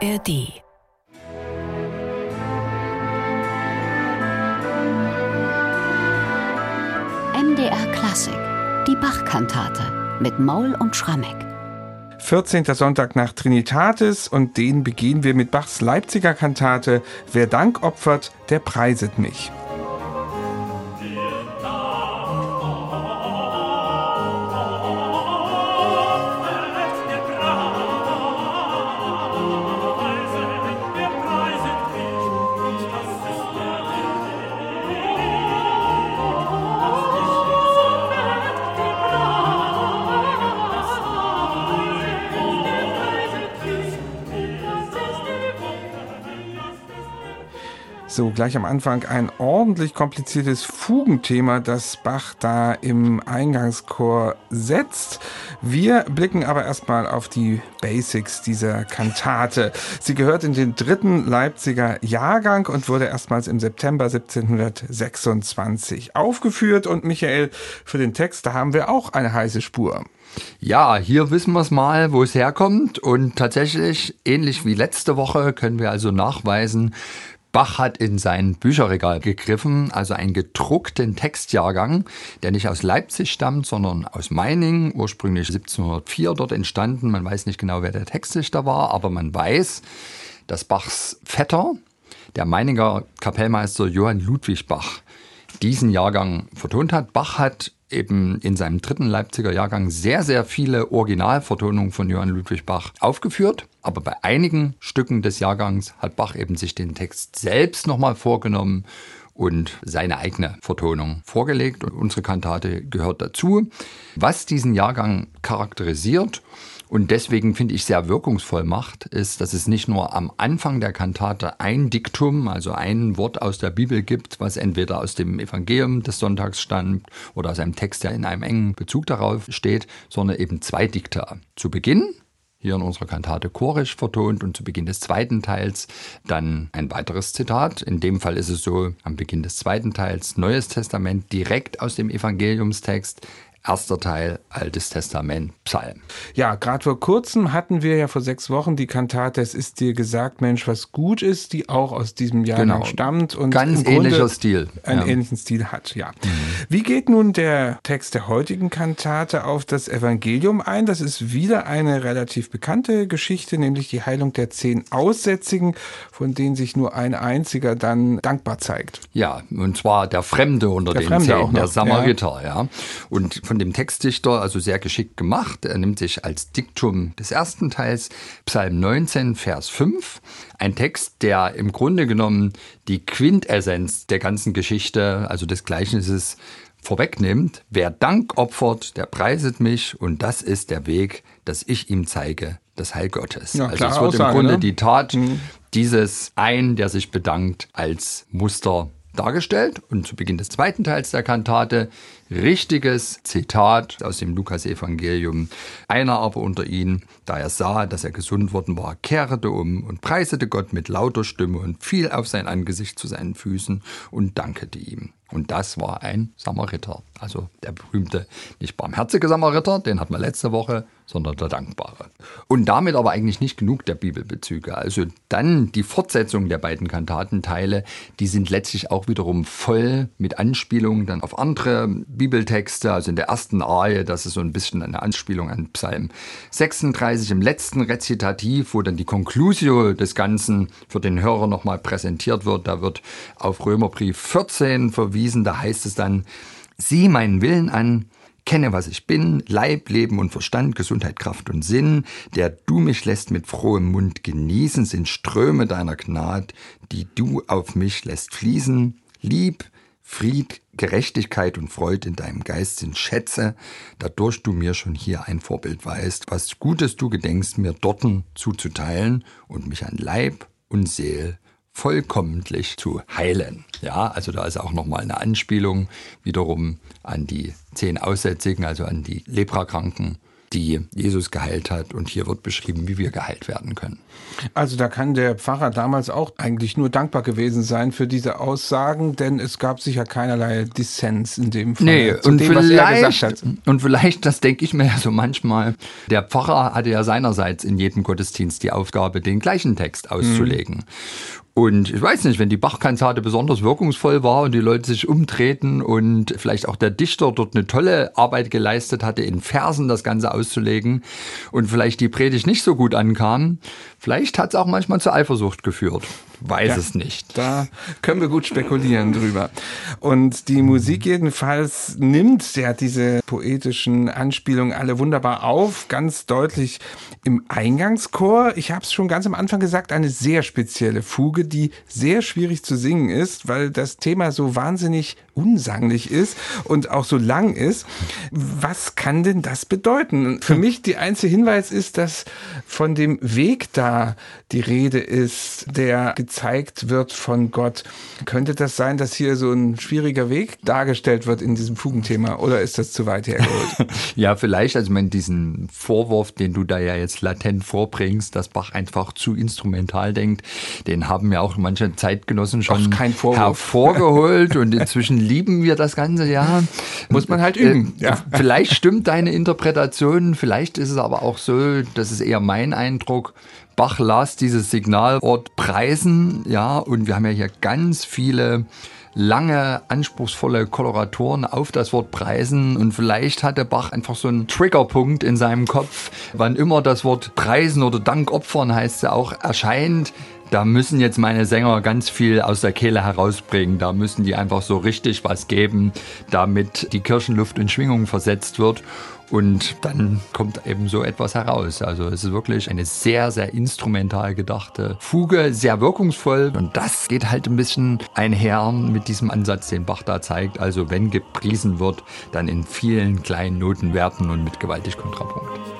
ARD MDR Klassik, die Bachkantate mit Maul und Schrammeck. 14. Sonntag nach Trinitatis und den beginnen wir mit Bachs Leipziger Kantate Wer Dank opfert, der preiset mich. So, gleich am Anfang ein ordentlich kompliziertes Fugenthema, das Bach da im Eingangschor setzt. Wir blicken aber erstmal auf die Basics dieser Kantate. Sie gehört in den dritten Leipziger Jahrgang und wurde erstmals im September 1726 aufgeführt. Und Michael, für den Text, da haben wir auch eine heiße Spur. Ja, hier wissen wir es mal, wo es herkommt. Und tatsächlich, ähnlich wie letzte Woche, können wir also nachweisen, Bach hat in sein Bücherregal gegriffen, also einen gedruckten Textjahrgang, der nicht aus Leipzig stammt, sondern aus Meiningen, ursprünglich 1704 dort entstanden. Man weiß nicht genau, wer der Textdichter war, aber man weiß, dass Bachs Vetter, der Meininger Kapellmeister Johann Ludwig Bach, diesen Jahrgang vertont hat. Bach hat eben in seinem dritten Leipziger Jahrgang sehr, sehr viele Originalvertonungen von Johann Ludwig Bach aufgeführt. Aber bei einigen Stücken des Jahrgangs hat Bach eben sich den Text selbst nochmal vorgenommen und seine eigene Vertonung vorgelegt. Und unsere Kantate gehört dazu. Was diesen Jahrgang charakterisiert und deswegen finde ich sehr wirkungsvoll macht, ist, dass es nicht nur am Anfang der Kantate ein Diktum, also ein Wort aus der Bibel gibt, was entweder aus dem Evangelium des Sonntags stammt oder aus einem Text, der in einem engen Bezug darauf steht, sondern eben zwei Dikta. Zu Beginn hier in unserer Kantate chorisch vertont und zu Beginn des zweiten Teils dann ein weiteres Zitat. In dem Fall ist es so, am Beginn des zweiten Teils Neues Testament direkt aus dem Evangeliumstext, Erster Teil, Altes Testament, Psalm. Ja, gerade vor kurzem hatten wir ja vor sechs Wochen die Kantate Es ist dir gesagt, Mensch, was gut ist, die auch aus diesem Jahr genau. stammt und ganz ähnlicher Stil. Einen ja. ähnlichen Stil hat, ja. Mhm. Wie geht nun der Text der heutigen Kantate auf das Evangelium ein? Das ist wieder eine relativ bekannte Geschichte, nämlich die Heilung der zehn Aussätzigen, von denen sich nur ein einziger dann dankbar zeigt. Ja, und zwar der Fremde unter der den Fremde zehn, der Samariter, ja. ja. Und von dem Textdichter also sehr geschickt gemacht. Er nimmt sich als Diktum des ersten Teils Psalm 19, Vers 5, ein Text, der im Grunde genommen die Quintessenz der ganzen Geschichte, also des Gleichnisses, vorwegnimmt. Wer Dank opfert, der preiset mich und das ist der Weg, dass ich ihm zeige, das Heil Gottes. Ja, also es wird Aussage, im Grunde ne? die Tat mhm. dieses ein, der sich bedankt, als Muster dargestellt. Und zu Beginn des zweiten Teils der Kantate richtiges Zitat aus dem Lukas-Evangelium. Einer aber unter ihnen, da er sah, dass er gesund worden war, kehrte um und preisete Gott mit lauter Stimme und fiel auf sein Angesicht zu seinen Füßen und dankte ihm. Und das war ein Samariter. Also der berühmte, nicht barmherzige Samariter, den hatten wir letzte Woche, sondern der Dankbare. Und damit aber eigentlich nicht genug der Bibelbezüge. Also dann die Fortsetzung der beiden Kantatenteile, die sind letztlich auch wiederum voll mit Anspielungen dann auf andere Bibeltexte. Also in der ersten Arie, das ist so ein bisschen eine Anspielung an Psalm 36, im letzten Rezitativ, wo dann die Conclusio des Ganzen für den Hörer nochmal präsentiert wird. Da wird auf Römerbrief 14 verwiesen, da heißt es dann, sieh meinen Willen an, kenne, was ich bin, Leib, Leben und Verstand, Gesundheit, Kraft und Sinn, der du mich lässt mit frohem Mund genießen, sind Ströme deiner Gnade, die du auf mich lässt fließen. Lieb, Fried, Gerechtigkeit und Freude in deinem Geist sind Schätze, dadurch du mir schon hier ein Vorbild weißt, was Gutes du gedenkst, mir dorten zuzuteilen und mich an Leib und Seel vollkommentlich zu heilen. Ja, also da ist auch nochmal eine Anspielung wiederum an die zehn Aussätzigen, also an die Leprakranken, die Jesus geheilt hat. Und hier wird beschrieben, wie wir geheilt werden können. Also da kann der Pfarrer damals auch eigentlich nur dankbar gewesen sein für diese Aussagen, denn es gab sicher keinerlei Dissens in dem Fall. Nee, und, dem, vielleicht, und vielleicht, das denke ich mir ja so manchmal, der Pfarrer hatte ja seinerseits in jedem Gottesdienst die Aufgabe, den gleichen Text auszulegen. Mhm. Und ich weiß nicht, wenn die Bachkantate besonders wirkungsvoll war und die Leute sich umtreten und vielleicht auch der Dichter dort eine tolle Arbeit geleistet hatte, in Versen das Ganze auszulegen und vielleicht die Predigt nicht so gut ankam, vielleicht hat es auch manchmal zur Eifersucht geführt. Weiß ja, es nicht. Da können wir gut spekulieren drüber. Und die Musik jedenfalls nimmt ja diese poetischen Anspielungen alle wunderbar auf, ganz deutlich im Eingangschor. Ich habe es schon ganz am Anfang gesagt, eine sehr spezielle Fuge, die sehr schwierig zu singen ist, weil das Thema so wahnsinnig unsanglich ist und auch so lang ist. Was kann denn das bedeuten? Für mich die einzige Hinweis ist, dass von dem Weg da die Rede ist, der gezeigt wird von Gott. Könnte das sein, dass hier so ein schwieriger Weg dargestellt wird in diesem Fugenthema oder ist das zu weit hergeholt? ja, vielleicht, also wenn diesen Vorwurf, den du da ja jetzt latent vorbringst, dass Bach einfach zu instrumental denkt, den haben ja auch manche Zeitgenossen schon hervorgeholt und inzwischen lieben wir das Ganze, ja. Muss man halt üben. Äh, ja. Vielleicht stimmt deine Interpretation, vielleicht ist es aber auch so, das ist eher mein Eindruck, Bach las dieses Signalwort preisen, ja, und wir haben ja hier ganz viele lange, anspruchsvolle Koloratoren auf das Wort preisen und vielleicht hatte Bach einfach so einen Triggerpunkt in seinem Kopf, wann immer das Wort preisen oder Dank opfern heißt ja auch erscheint, da müssen jetzt meine Sänger ganz viel aus der Kehle herausbringen. Da müssen die einfach so richtig was geben, damit die Kirchenluft in Schwingung versetzt wird. Und dann kommt eben so etwas heraus. Also es ist wirklich eine sehr, sehr instrumental gedachte Fuge, sehr wirkungsvoll. Und das geht halt ein bisschen einher mit diesem Ansatz, den Bach da zeigt. Also wenn gepriesen wird, dann in vielen kleinen Notenwerten und mit gewaltig Kontrapunkt.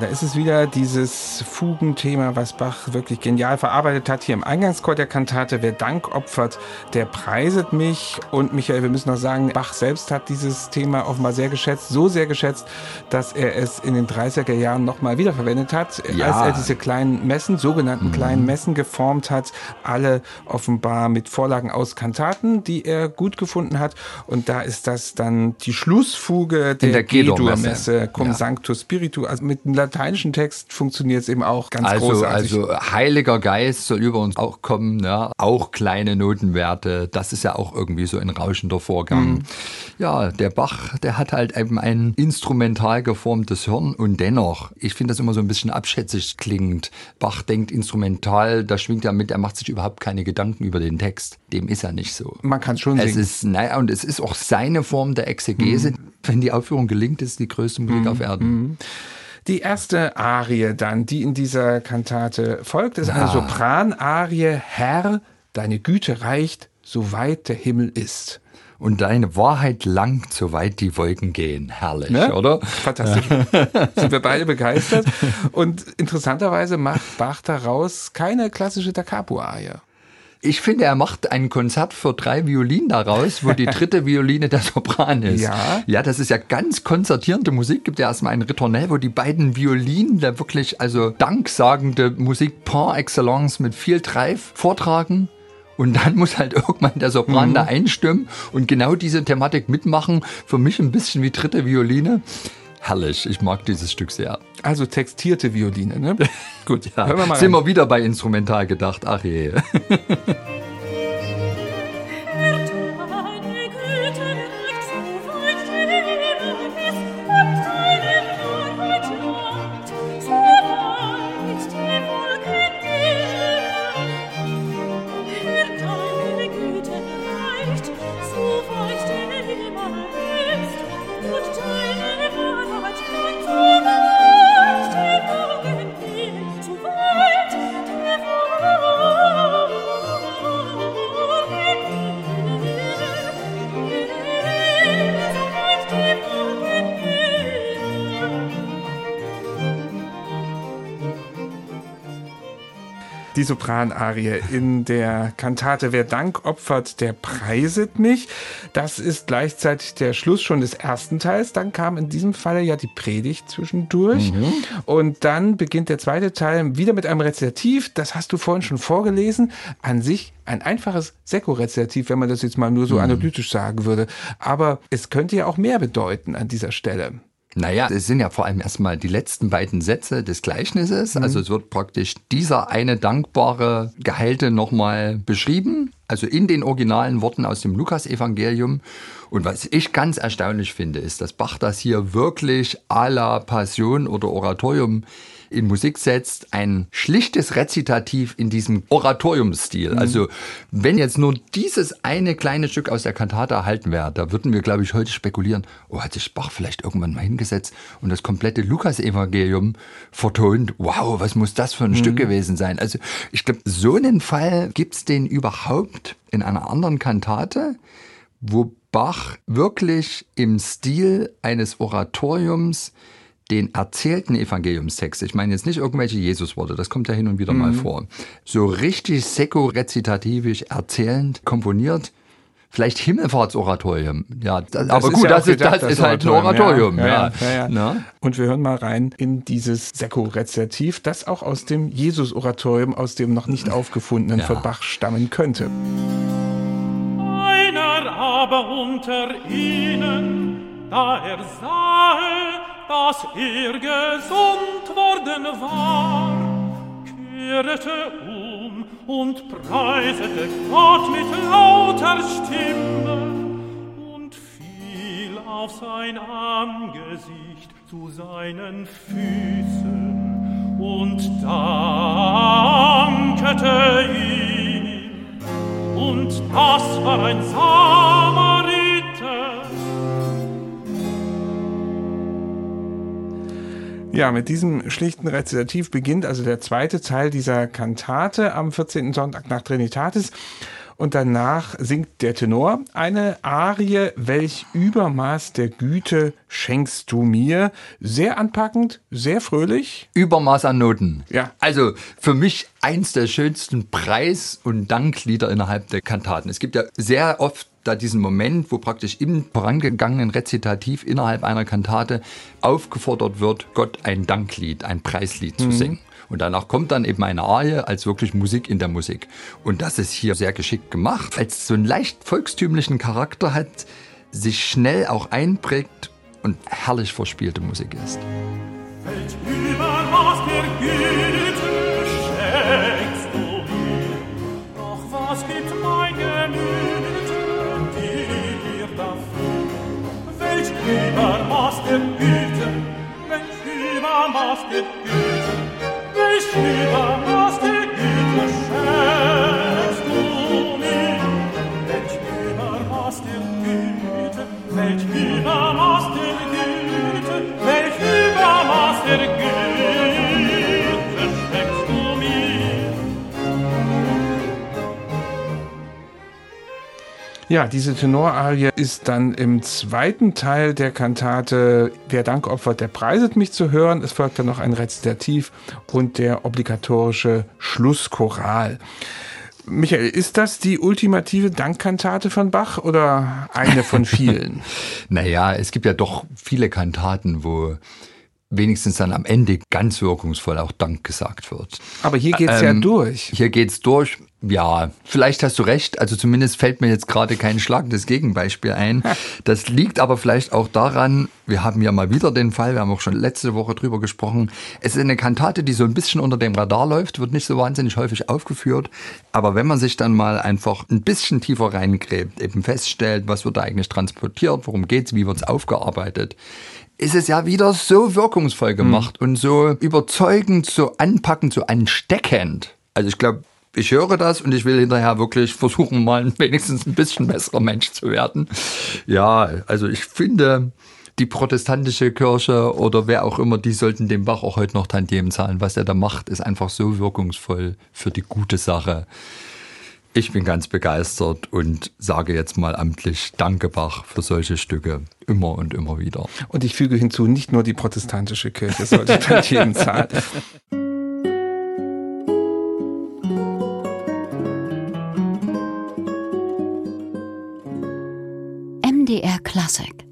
Da ist es wieder dieses Fugenthema, was Bach wirklich genial verarbeitet hat. Hier im Eingangschor der Kantate, wer Dank opfert, der preiset mich. Und Michael, wir müssen noch sagen, Bach selbst hat dieses Thema offenbar sehr geschätzt, so sehr geschätzt, dass er es in den 30er Jahren nochmal wiederverwendet hat, ja. als er diese kleinen Messen, sogenannten mhm. kleinen Messen geformt hat, alle offenbar mit Vorlagen aus Kantaten, die er gut gefunden hat. Und da ist das dann die Schlussfuge der, der G-Dur-Messe, Cum ja. Sancto Spiritu, also mit einem lateinischen Text funktioniert es eben auch ganz also, großartig. Also Heiliger Geist soll über uns auch kommen, ne? auch kleine Notenwerte, das ist ja auch irgendwie so ein rauschender Vorgang. Mhm. Ja, der Bach, der hat halt eben ein instrumental geformtes Hirn und dennoch, ich finde das immer so ein bisschen abschätzig klingend. Bach denkt instrumental, da schwingt er mit, er macht sich überhaupt keine Gedanken über den Text. Dem ist er nicht so. Man kann schon es Ist, naja, und es ist auch seine Form der Exegese. Mhm. Wenn die Aufführung gelingt, ist die größte Musik mhm. auf Erden. Die erste Arie dann, die in dieser Kantate folgt, ist eine ja. Sopranarie. Herr, deine Güte reicht, so weit der Himmel ist. Und deine Wahrheit langt, so weit die Wolken gehen. Herrlich, ne? oder? Fantastisch. Sind wir beide begeistert. Und interessanterweise macht Bach daraus keine klassische Da Capo-Arie. Ich finde, er macht ein Konzert für drei Violinen daraus, wo die dritte Violine der Sopran ist. Ja. Ja, das ist ja ganz konzertierende Musik. Gibt ja erstmal ein Ritornell, wo die beiden Violinen da wirklich, also danksagende Musik par excellence mit viel Treif vortragen. Und dann muss halt irgendwann der Sopran mhm. da einstimmen und genau diese Thematik mitmachen. Für mich ein bisschen wie dritte Violine herrlich. Ich mag dieses Stück sehr. Also textierte Violine, ne? Gut, ja. Hören wir mal Sind wir wieder bei Instrumental gedacht. Ach je. die Sopranarie in der Kantate Wer Dank opfert, der preiset mich. Das ist gleichzeitig der Schluss schon des ersten Teils. Dann kam in diesem Falle ja die Predigt zwischendurch. Mhm. Und dann beginnt der zweite Teil wieder mit einem Rezitativ. Das hast du vorhin schon vorgelesen. An sich ein einfaches Sekko-Rezitativ, wenn man das jetzt mal nur so mhm. analytisch sagen würde. Aber es könnte ja auch mehr bedeuten an dieser Stelle. Naja, es sind ja vor allem erstmal die letzten beiden Sätze des Gleichnisses. Mhm. Also es wird praktisch dieser eine dankbare Geheilte nochmal beschrieben. Also in den originalen Worten aus dem Lukas-Evangelium. Und was ich ganz erstaunlich finde, ist, dass Bach das hier wirklich à la Passion oder Oratorium in Musik setzt, ein schlichtes Rezitativ in diesem Oratoriumsstil. Mhm. Also wenn jetzt nur dieses eine kleine Stück aus der Kantate erhalten wäre, da würden wir, glaube ich, heute spekulieren, oh, hat sich Bach vielleicht irgendwann mal hingesetzt und das komplette Lukas-Evangelium vertont. Wow, was muss das für ein mhm. Stück gewesen sein? Also ich glaube, so einen Fall gibt es den überhaupt in einer anderen Kantate, wo Bach wirklich im Stil eines Oratoriums den erzählten Evangeliumstext, ich meine jetzt nicht irgendwelche Jesusworte, das kommt ja hin und wieder mhm. mal vor, so richtig sekko-rezitativisch erzählend komponiert, vielleicht Himmelfahrtsoratorium. Ja, das, aber gut, ja das, ist, das, das ist halt ein Oratorium. Ja, ja, ja, Und wir hören mal rein in dieses Sekko-Rezitativ, das auch aus dem Jesus-Oratorium, aus dem noch nicht aufgefundenen von Bach stammen könnte. Einer aber unter ihnen, da er sahe, dass er gesund worden war, kehrte um und preisete Gott mit lauter Stimme und fiel auf sein Angesicht zu seinen Füßen und dankete ihm. Und das war ein Samariter, Ja, mit diesem schlichten Rezitativ beginnt also der zweite Teil dieser Kantate am 14. Sonntag nach Trinitatis. Und danach singt der Tenor eine Arie, welch Übermaß der Güte schenkst du mir. Sehr anpackend, sehr fröhlich. Übermaß an Noten. Ja. Also für mich eins der schönsten Preis- und Danklieder innerhalb der Kantaten. Es gibt ja sehr oft da diesen Moment, wo praktisch im vorangegangenen Rezitativ innerhalb einer Kantate aufgefordert wird, Gott ein Danklied, ein Preislied mhm. zu singen. Und danach kommt dann eben eine Arie als wirklich Musik in der Musik. Und das ist hier sehr geschickt gemacht, weil es so einen leicht volkstümlichen Charakter hat, sich schnell auch einprägt und herrlich verspielte Musik ist. Fällt über der Güte schenkst du mir, doch was gibt mein Gemüt? Übermaß der Güte, welch Übermaß der Güte, welch Ja, diese Tenorarie ist dann im zweiten Teil der Kantate Wer Dank opfert, der preiset mich zu hören. Es folgt dann noch ein Rezitativ und der obligatorische Schlusschoral. Michael, ist das die ultimative Dankkantate von Bach oder eine von vielen? naja, es gibt ja doch viele Kantaten, wo wenigstens dann am Ende ganz wirkungsvoll auch Dank gesagt wird. Aber hier geht's ähm, ja durch. Hier geht's durch. Ja, vielleicht hast du recht. Also zumindest fällt mir jetzt gerade kein schlagendes Gegenbeispiel ein. Das liegt aber vielleicht auch daran, wir haben ja mal wieder den Fall, wir haben auch schon letzte Woche drüber gesprochen. Es ist eine Kantate, die so ein bisschen unter dem Radar läuft, wird nicht so wahnsinnig häufig aufgeführt. Aber wenn man sich dann mal einfach ein bisschen tiefer reingräbt, eben feststellt, was wird da eigentlich transportiert, worum geht's, wie wird's aufgearbeitet, ist es ja wieder so wirkungsvoll gemacht mhm. und so überzeugend, so anpackend, so ansteckend. Also ich glaube, ich höre das und ich will hinterher wirklich versuchen, mal wenigstens ein bisschen besserer Mensch zu werden. Ja, also ich finde, die protestantische Kirche oder wer auch immer, die sollten dem Bach auch heute noch Tantiemen zahlen. Was er da macht, ist einfach so wirkungsvoll für die gute Sache. Ich bin ganz begeistert und sage jetzt mal amtlich Danke Bach für solche Stücke immer und immer wieder. Und ich füge hinzu, nicht nur die protestantische Kirche sollte Tantiemen zahlen. NDR Klassik